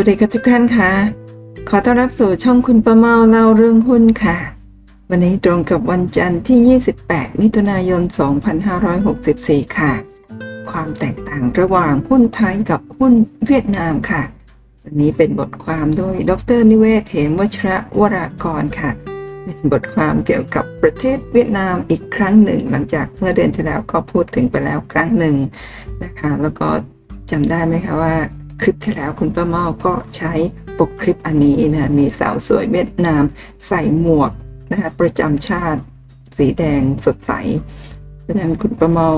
วัสดีค่ะทุกท่านค่ะ ขอต้อนรับสู่ช่องคุณประเมาเล่าเรื่องหุ้นค่ะ วันนี้ตรงกับวันจันทร์ที่ 28 มิถุนายน 2564 ค่ะ ความแตกต่างระหว่างหุ้นไทยกับหุ้นเวียดนามค่ะ วันนี้เป็นบทความโดยดรนิเวศเหมวชระวรากรค่ะ เป็นบทความเกี่ยวกับประเทศเวียดนามอีกครั้งหนึ่ง หลังจากเมื่อเดือนที่แล้วก็พูดถึงไปแล้วครั้งหนึ่งนะคะ แล้วก็จำได้ไหมคะว่า คลิปที่แล้วคุณป้าเมาก็ใช้ปกคลิปอันนี้นะมีสาวสวยเวียดนาม ใส่หมวกนะคะประจำชาติสีแดงสดใสเพราะฉะนั้นคุณประเมา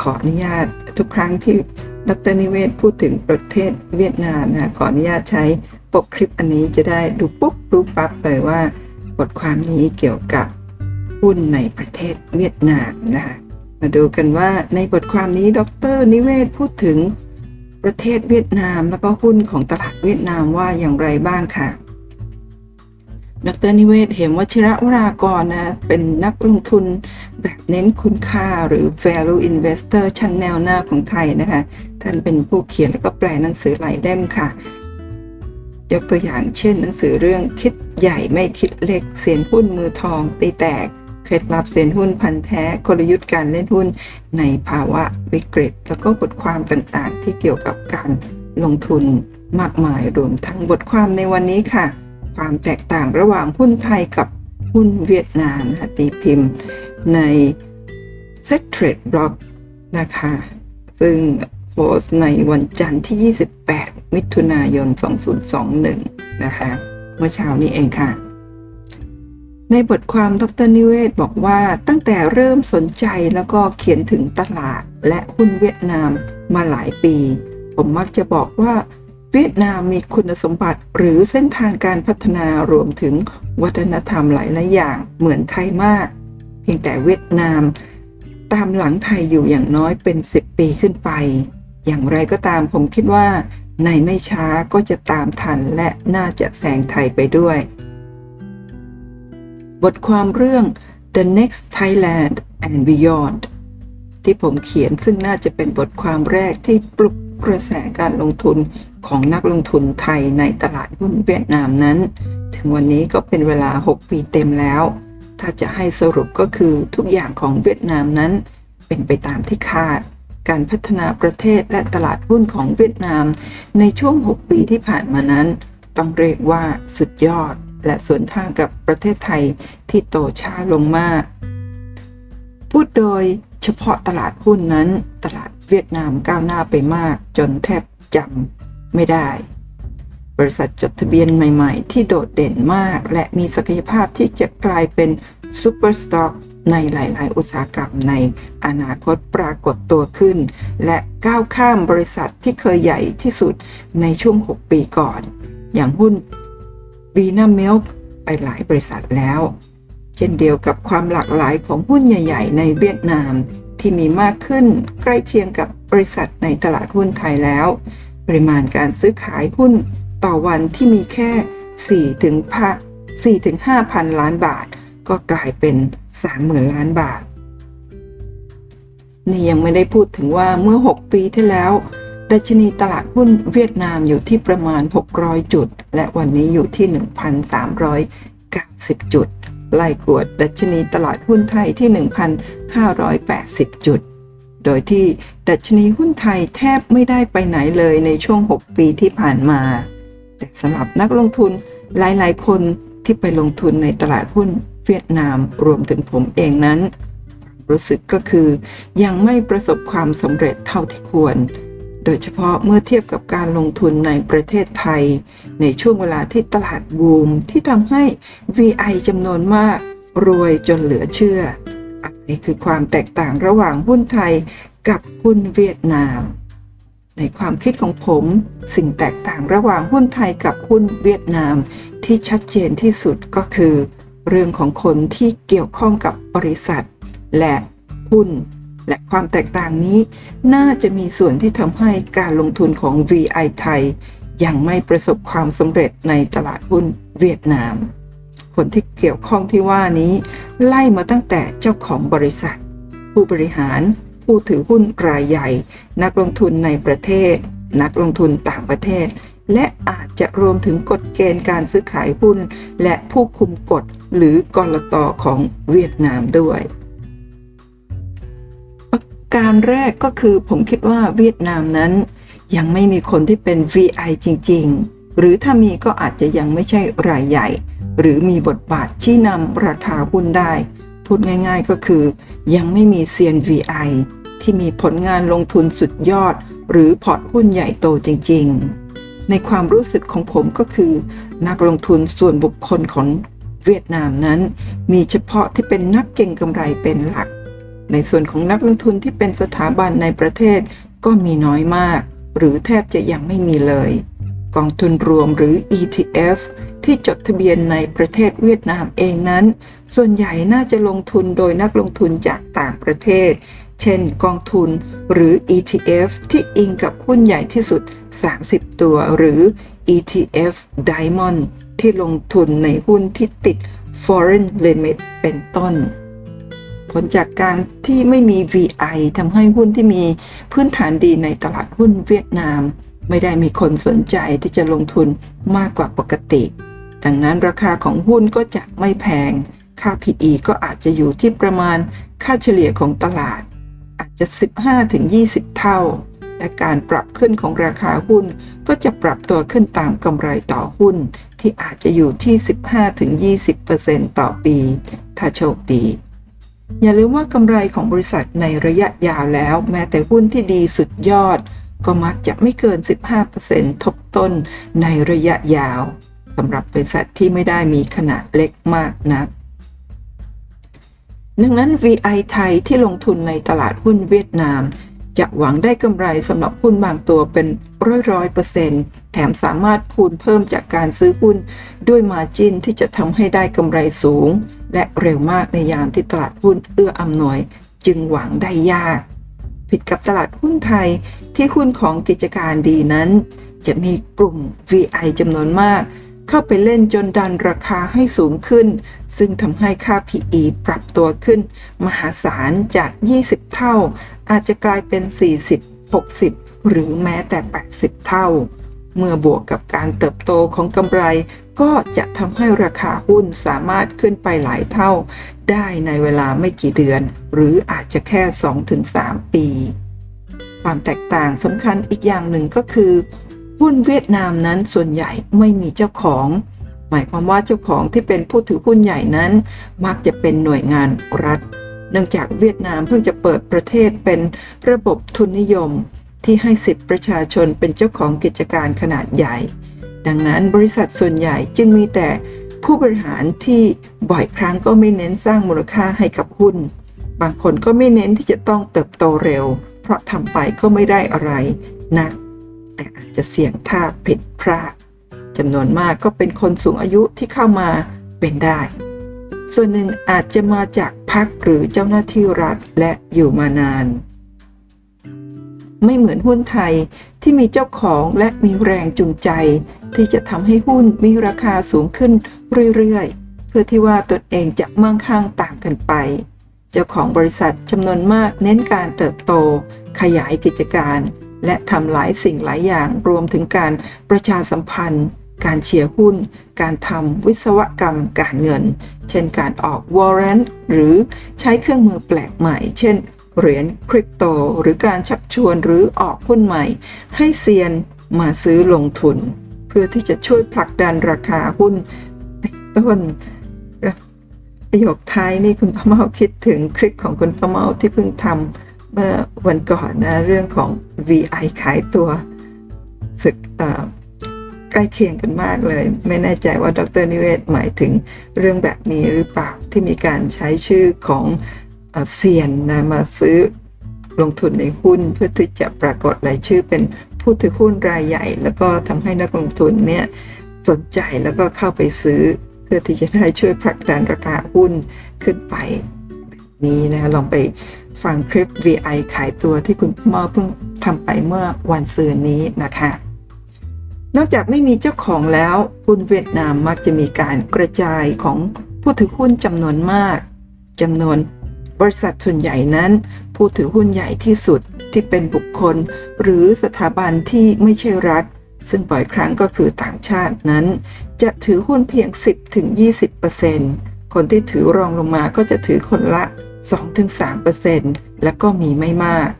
ขออนุญาตทุกครั้งที่ดรนิเวศพูดถึงประเทศเวียดนามนะขออนุญาตใช้ปกคลิปอันนี้จะได้ดูปุ๊บรู้ปั๊บเลยว่า บทความนี้เกี่ยวกับหุ้นในประเทศเวียดนามนะคะมาดูกันว่าในบทความนี้ดรนิเวศพูดถึง ประเทศเวียดนาม แล้วก็หุ้นของตลาดเวียดนามว่าอย่างไรบ้างค่ะ ดรนิเวศเหมวชิระวรากรนะ เป็นนักลงทุนแบบเน้นคุณค่าหรือ value investor ชั้นแนวหน้าของไทยนะคะ ท่านเป็นผู้เขียนแล้วก็แปลหนังสือหลายเล่มค่ะ ยกตัวอย่างเช่นหนังสือเรื่องคิดใหญ่ไม่คิดเล็กเสียนหุ้นมือทองตีแตก เคล็ดลับเสียนหุ้นพันแท้กลยุทธ์การเล่นหุ้นในภาวะวิกฤต แล้วก็บทความต่างๆ ที่เกี่ยวกับการลงทุนมากมายรวมทั้งบทความในวันนี้ค่ะ ความแตกต่างระหว่างหุ้นไทยกับหุ้นเวียดนามนะตีพิมพ์ใน Set Trade Blog นะคะ ซึ่งโพสในวันจันทร์ที่ 28 มิถุนายน 2021 นะคะ เมื่อเช้านี้เองค่ะ ในบทความดรนิเวศบอกว่าตั้งแต่เริ่มสนใจแล้วก็เขียนถึงตลาดและหุ้นเวียดนามมาหลายปี ผมมักจะบอกว่าเวียดนามมีคุณสมบัติหรือเส้นทางการพัฒนารวมถึงวัฒนธรรมหลายหลายอย่างเหมือนไทยมาก เพียงแต่เวียดนาม ตามหลังไทยอยู่อย่างน้อยเป็น 10 ปีขึ้นไป อย่างไรก็ตามผมคิดว่าในไม่ช้าก็จะตามทันและน่าจะแซงไทยไปด้วย บทความเรื่อง The Next Thailand and Beyond ที่ผมเขียนซึ่งน่าจะเป็นบทความแรกที่ปลุกกระแสการลงทุนของนักลงทุนไทยในตลาดหุ้นเวียดนามนั้น ถึงวันนี้ก็เป็นเวลา 6 ปีเต็มแล้ว ถ้าจะให้สรุปก็คือทุกอย่างของเวียดนามนั้น เป็นไปตามที่คาด การพัฒนาประเทศและตลาดหุ้นของเวียดนาม ในช่วง 6 ปีที่ผ่านมานั้น ต้องเรียกว่าสุดยอด และสวนทางกับประเทศไทยที่โตช้าลงมาก พูดโดยเฉพาะตลาดหุ้นนั้น ตลาดเวียดนามก้าวหน้าไปมาก จนแทบจำไม่ได้ บริษัทจดทะเบียนใหม่ๆ ที่โดดเด่นมาก และมีศักยภาพที่จะกลายเป็นsuper stock ในหลาย ๆ อุตสาหกรรมในอนาคตปรากฏตัวขึ้น และก้าวข้ามบริษัทที่เคยใหญ่ที่สุดในช่วง 6 ปีก่อน อย่างหุ้น Vinamilk ไปหลายบริษัทแล้ว เช่นเดียวกับความหลากหลายของหุ้นใหญ่ ๆ ในเวียดนามที่มีมากขึ้นใกล้เคียงกับบริษัทในตลาดหุ้นไทยแล้ว ปริมาณการซื้อขายหุ้นต่อวันที่มีแค่4ถึง4ถึง5พันล้านบาท ก็กลายเป็น 30,000 ล้านบาท นี่ยังไม่ได้พูดถึงว่าเมื่อ 6 ปีที่แล้ว ดัชนีตลาดหุ้นเวียดนามอยู่ที่ประมาณ 600 จุด และวันนี้อยู่ที่ 1,390 จุด ไล่กวดดัชนีตลาดหุ้นไทยที่ 1,580 จุด โดยที่ดัชนีหุ้นไทยแทบไม่ได้ไปไหนเลยในช่วง 6 ปีที่ผ่านมา แต่สำหรับนักลงทุนหลายๆ คนที่ไปลงทุนในตลาดหุ้นเวียดนามรวมถึงผมเองนั้น รู้สึกก็คือยังไม่ประสบความสำเร็จเท่าที่ควร โดยเฉพาะเมื่อเทียบกับการลงทุนในประเทศไทย ในช่วงเวลาที่ตลาดบูมที่ทำให้ VI จำนวนมาก รวยจนเหลือเชื่ออะไรคือความแตกต่างระหว่างหุ้นไทยกับหุ้นเวียดนาม ในความคิดของผม สิ่งแตกต่างระหว่างหุ้นไทยกับหุ้นเวียดนาม ที่ชัดเจนที่สุดก็คือ เรื่องของคนที่เกี่ยวข้องกับบริษัท และหุ้น และความแตกต่างนี้ น่าจะมีส่วนที่ทำให้การลงทุนของ VI ไทย ยังไม่ประสบความสำเร็จในตลาดหุ้นเวียดนาม คนที่เกี่ยวข้องที่ว่านี้ ไล่มาตั้งแต่เจ้าของบริษัท ผู้บริหาร ผู้ถือหุ้นรายใหญ่ นักลงทุนในประเทศ นักลงทุนต่างประเทศ และอาจจะรวมถึงกฎเกณฑ์การซื้อขายหุ้น และผู้คุมกฎหรือกรตของเวียดนามด้วย การแรกก็คือผมคิดว่าเวียดนามนั้น ยังไม่มีคนที่เป็น VI จริง ๆ หรือถ้ามีก็อาจจะยังไม่ใช่รายใหญ่ หรือมีบทบาทชี้นำราคาหุ้นได้ พูดง่ายๆก็คือ ยังไม่มีเซียน VI ที่มีผลงานลงทุนสุดยอด หรือพอร์ตหุ้นใหญ่โตจริง ๆ ในความรู้สึกของผมก็คือ นักลงทุนส่วนบุคคลของเวียดนามนั้น มีเฉพาะที่เป็นนักเก่งกำไรเป็นหลัก ในส่วนของนักลงทุนที่เป็นสถาบันในประเทศก็มีน้อยมาก หรือแทบจะยังไม่มีเลย กองทุนรวมหรือ ETF ที่จดทะเบียนในประเทศเวียดนามเองนั้น ส่วนใหญ่น่าจะลงทุนโดยนักลงทุนจากต่างประเทศ เช่น กองทุนหรือ ETF ที่อิงกับหุ้นใหญ่ที่สุด 30 ตัวหรือ ETF Diamond ที่ลงทุนในหุ้นที่ติด foreign limit เป็นต้น ผลจากการที่ไม่มี VI ทำให้หุ้นที่มีพื้นฐานดีในตลาดหุ้นเวียดนาม ไม่ได้มีคนสนใจที่จะลงทุนมากกว่าปกติ ดังนั้นราคาของหุ้นก็จะไม่แพง ค่า PE ก็อาจจะอยู่ที่ประมาณค่าเฉลี่ยของตลาด อาจจะ 15-20 เท่า และการปรับขึ้นของราคาหุ้นก็จะปรับตัวขึ้นตามกำไรต่อหุ้น ที่อาจจะอยู่ที่ 15-20%ต่อปี ถ้าโชคดี อย่าลืมว่ากำไรของบริษัทในระยะยาวแล้ว แม้แต่หุ้นที่ดีสุดยอด ก็มักจะไม่เกิน 15%ทบต้นในระยะยาวสำหรับบริษัทที่ไม่ได้มีขนาดเล็กมากนักดังนั้น VI ไทยที่ลงทุนในตลาดหุ้นเวียดนาม จะหวังได้กำไรสำหรับหุ้นบางตัวเป็นร้อยร้อยเปอร์เซ็นต์แถมสามารถคูณเพิ่มจากการซื้อหุ้นด้วยมาจินที่จะทำให้ได้กำไรสูง และเร็วมากในยามที่ตลาดหุ้นเอื้ออำนวย จึงหวังได้ยาก ผิดกับตลาดหุ้นไทยที่หุ้นของกิจการดีนั้น จะมีกลุ่ม VI จำนวนมาก เข้าไปเล่นจนดันราคาให้สูงขึ้น ซึ่งทำให้ค่า PE ปรับตัวขึ้น มหาศาลจาก 20 เท่า อาจจะกลายเป็น 40 60 หรือแม้แต่ 80 เท่าเมื่อบวกกับการเติบโตของกำไร ก็จะทำให้ราคาหุ้นสามารถขึ้นไปหลายเท่า ได้ในเวลาไม่กี่เดือน หรืออาจจะแค่ 2-3 ปี ความแตกต่างสำคัญอีกอย่างหนึ่งก็คือ หุ้นเวียดนามนั้นส่วนใหญ่ไม่มีเจ้าของ หมายความว่าเจ้าของที่เป็นผู้ถือหุ้นใหญ่นั้น มักจะเป็นหน่วยงานรัฐ เนื่องจากเวียดนามเพิ่งจะเปิดประเทศเป็นระบบทุนนิยม ที่ให้สิทธิประชาชนเป็นเจ้าของกิจการขนาดใหญ่ ดังนั้นบริษัทส่วนใหญ่จึงมีแต่ผู้บริหารที่บ่อยครั้งก็ไม่เน้นสร้างมูลค่าให้กับหุ้น บางคนก็ไม่เน้นที่จะต้องเติบโตเร็ว เพราะทำไปก็ไม่ได้อะไรนะแต่อาจจะเสี่ยงท่าผิดพลาดจำนวนมากก็เป็นคนสูงอายุที่เข้ามาเป็นได้ ส่วนหนึ่งอาจจะมาจากพรรคหรือเจ้าหน้าที่รัฐและอยู่มานาน ไม่เหมือนหุ้นไทยที่มีเจ้าของและมีแรงจูงใจ ที่จะทำให้หุ้นมีราคาสูงขึ้นเรื่อยๆ เพื่อที่ว่าตนเองจะมั่งคั่งต่างกันไป เจ้าของบริษัทจำนวนมากเน้นการเติบโต ขยายกิจการ และทำหลายสิ่งหลายอย่างรวมถึงการประชาสัมพันธ์ การเชียร์หุ้น การทำวิศวกรรมการเงิน เช่นการออกวอร์เรนต์หรือใช้เครื่องมือแปลกใหม่ เช่น เหรียญคริปโต หรือการชักชวนหรือออกหุ้นใหม่ ให้เซียนมาซื้อลงทุน เพื่อที่จะช่วยผลักดันราคาหุ้นต้นประโยคท้ายนี่คุณป้าเมาคิดถึงคลิปของคุณป้าเมาที่เพิ่งทำเมื่อวันก่อนนะเรื่องของ VI ขายตัวสึกใกล้เคียงกันมากเลย ไม่แน่ใจว่าดรนิเวศหมายถึงเรื่องแบบนี้หรือเปล่าที่มีการใช้ชื่อของ เซียนนะมาซื้อลงทุนในหุ้นเพื่อที่จะปรากฏรายชื่อเป็นผู้ถือหุ้นรายใหญ่ แล้วก็ทำให้นักลงทุนเนี่ยสนใจแล้วก็เข้าไปซื้อ เพื่อที่จะได้ช่วยผลักดันราคาหุ้นขึ้นไปแบบนี้นะลองไปฟังคลิป VI ขายตัวที่คุณพ่อเพิ่งทำไปเมื่อวันซืนนี้นะคะ นอกจากไม่มีเจ้าของแล้วหุ้นเวียดนามมักจะมีการกระจายของผู้ถือหุ้นจำนวนมากจำนวน บริษัทส่วนใหญ่นั้น ผู้ถือหุ้นใหญ่ที่สุดที่เป็นบุคคล หรือสถาบันที่ไม่ใช่รัฐ ซึ่งบ่อยครั้งก็คือต่างชาตินั้น จะถือหุ้นเพียง 10-20%คนที่ถือรองลงมาก็จะถือคนละ 2-3%และก็มีไม่มาก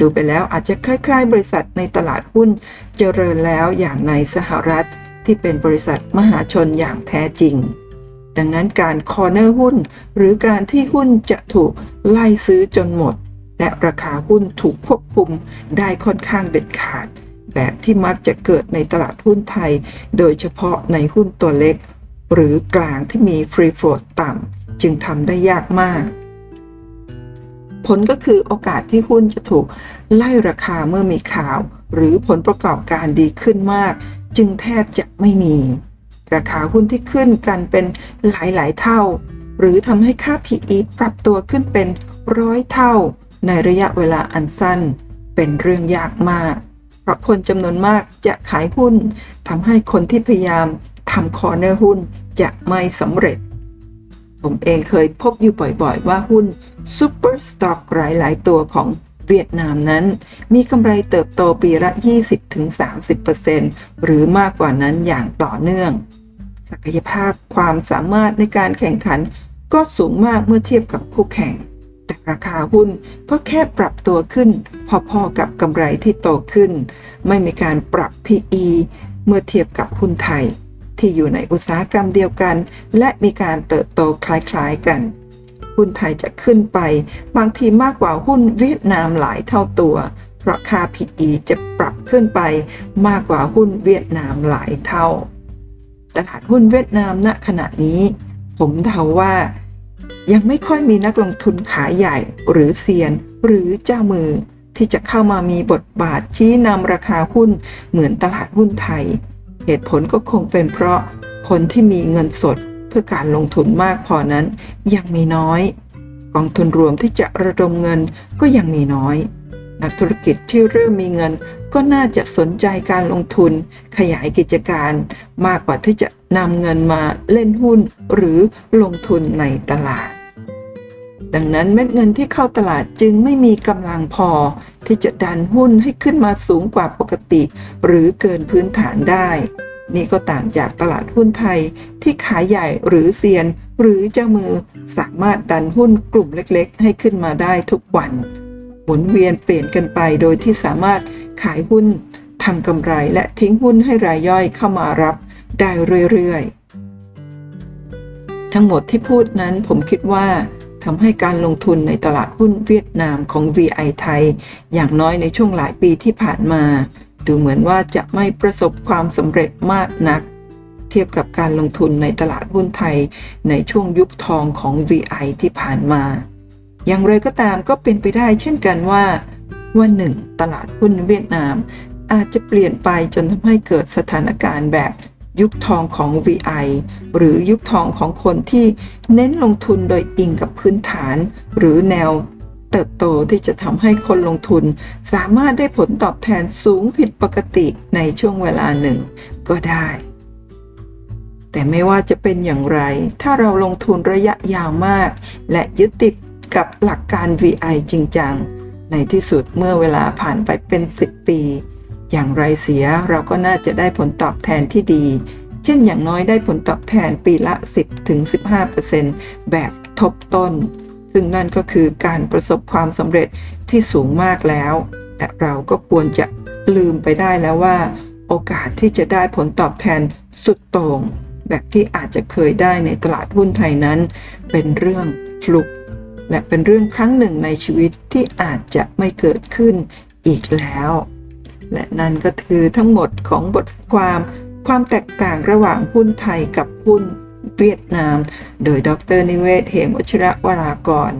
ดูไปแล้วอาจจะคล้ายๆ บริษัทในตลาดหุ้นเจริญแล้วอย่างในสหรัฐ ที่เป็นบริษัทมหาชนอย่างแท้จริง ดังนั้นการคอร์เนอร์หุ้น หรือการที่หุ้นจะถูกไล่ซื้อจนหมด และราคาหุ้นถูกควบคุมได้ค่อนข้างเด็ดขาด แบบที่มักจะเกิดในตลาดหุ้นไทย โดยเฉพาะในหุ้นตัวเล็ก หรือกลางที่มีฟรีโฟลดต่ำจึงทำได้ยากมาก ผลก็คือโอกาสที่หุ้นจะถูกไล่ราคาเมื่อมีข่าว หรือผลประกอบการดีขึ้นมาก จึงแทบจะไม่มี ราคาหุ้นที่ขึ้นกันเป็นหลายๆ เท่า หรือทำให้ค่า PE ปรับตัวขึ้นเป็นร้อยเท่า ในระยะเวลาอันสั้น เป็นเรื่องยากมาก เพราะคนจำนวนมากจะขายหุ้นทำให้คนที่พยายามทำ corner หุ้นจะไม่สำเร็จ ผมเองเคยพบอยู่บ่อยๆ ว่าหุ้น super stock หลายๆ ตัวของเวียดนามนั้น มีกำไรเติบโตปีละ 20-30%หรือมากกว่านั้นอย่างต่อเนื่อง ศักยภาพความสามารถในการแข่งขันก็สูงมากเมื่อเทียบกับคู่แข่ง แต่ราคาหุ้นก็แค่ปรับตัวขึ้น พอๆกับกำไรที่โตขึ้น ไม่มีการปรับ PE เมื่อเทียบกับหุ้นไทย ที่อยู่ในอุตสาหกรรมเดียวกัน และมีการเติบโตคล้ายๆกัน หุ้นไทยจะขึ้นไป บางทีมากกว่าหุ้นเวียดนามหลายเท่าตัว เพราะค่า PE จะปรับขึ้นไปมากกว่าหุ้นเวียดนามหลายเท่า ตลาดหุ้นเวียดนามณขณะนี้ ผมเดาว่า ยังไม่ค่อยมีนักลงทุนขายใหญ่หรือเซียนหรือเจ้ามือที่จะเข้ามามีบทบาทชี้นำราคาหุ้นเหมือนตลาดหุ้นไทย เหตุผลก็คงเป็นเพราะคนที่มีเงินสดเพื่อการลงทุนมากพอนั้นยังมีน้อย กองทุนรวมที่จะระดมเงินก็ยังมีน้อย นักธุรกิจที่เริ่มมีเงิน ก็น่าจะสนใจการลงทุนขยายกิจการ มากกว่าที่จะนำเงินมาเล่นหุ้นหรือลงทุนในตลาด ดังนั้นเม็ดเงินที่เข้าตลาดจึงไม่มีกำลังพอ ที่จะดันหุ้นให้ขึ้นมาสูงกว่าปกติ หรือเกินพื้นฐานได้ นี่ก็ต่างจากตลาดหุ้นไทยที่ขายใหญ่หรือเซียน หรือเจ้ามือสามารถดันหุ้นกลุ่มเล็ก ๆ ให้ขึ้นมาได้ทุกวัน มุนเวียนเปลี่ยนกันไปโดยที่สามารถขายหุ้นทำกำไรและทิ้งหุ้นให้รายย่อยเข้ามารับได้เรื่อยๆ ทั้งหมดที่พูดนั้นผมคิดว่าทำให้การลงทุนในตลาดหุ้นเวียดนามของ VI ไทย อย่างน้อยในช่วงหลายปีที่ผ่านมา ดูเหมือนว่าจะไม่ประสบความสำเร็จมากนัก เทียบกับการลงทุนในตลาดหุ้นไทยในช่วงยุคทองของ VI ที่ผ่านมา อย่างไรก็ตามก็เป็นไปได้เช่นกันว่า วันหนึ่งตลาดหุ้นเวียดนาม อาจจะเปลี่ยนไปจนทำให้เกิดสถานการณ์แบบยุคทองของ VI หรือยุคทองของคนที่เน้นลงทุนโดยอิงกับพื้นฐาน หรือแนวเติบโตที่จะทำให้คนลงทุน สามารถได้ผลตอบแทนสูงผิดปกติในช่วงเวลาหนึ่งก็ได้ แต่ไม่ว่าจะเป็นอย่างไร ถ้าเราลงทุนระยะยาวมาก และยึดติด กับหลักการ VI จริงจัง ในที่สุดเมื่อเวลาผ่านไปเป็น 10 ปี อย่างไรเสียเราก็น่าจะได้ผลตอบแทนที่ดี เช่นอย่างน้อยได้ผลตอบแทนปีละ 10-15%แบบทบต้น ซึ่งนั่นก็คือการประสบความสำเร็จที่สูงมากแล้วและเราก็ควรจะลืมไปได้แล้วว่า โอกาสที่จะได้ผลตอบแทนสุดโต่งแบบที่อาจจะเคยได้ในตลาดหุ้นไทยนั้น เป็นเรื่องฟลุก และเป็นเรื่องครั้งหนึ่งในชีวิตที่อาจจะไม่เกิดขึ้นอีกแล้ว และนั่นก็คือทั้งหมดของบทความความแตกต่างระหว่างหุ้นไทยกับหุ้นเวียดนาม โดยดรนิเวศเหมวชระวรากร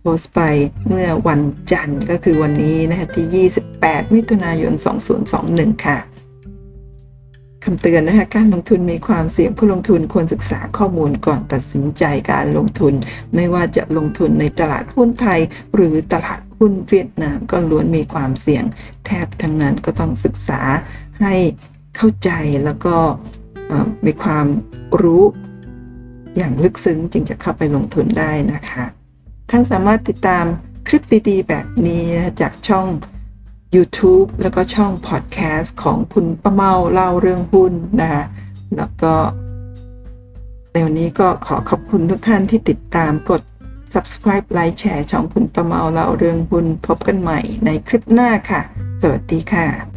โพสต์ไปเมื่อวันจันทร์ก็คือวันนี้นะคะที่ 28 มิถุนายน 2021 ค่ะ คำเตือนนะคะการลงทุนมีความเสี่ยงผู้ลงทุนควรศึกษาข้อมูลก่อนตัดสินใจการลงทุน ไม่ว่าจะลงทุนในตลาดหุ้นไทย หรือตลาดหุ้นเวียดนามก็ล้วนมีความเสี่ยง แทบทั้งนั้นก็ต้องศึกษาให้เข้าใจแล้วก็มีความรู้อย่างลึกซึ้งจึงจะเข้าไปลงทุนได้นะคะ ท่านสามารถติดตามคลิปดีๆแบบนี้จากช่อง YouTube แล้วก็ช่อง Podcast ของคุณป้าเมาเล่าเรื่องหุ้นนะคะแล้วก็ในวันนี้ก็ขอขอบคุณทุกท่านที่ติดตามกด subscribe ไลค์แชร์ช่องคุณป้าเมาเล่าเรื่องหุ้นพบกันใหม่ในคลิปหน้าค่ะ สวัสดีค่ะ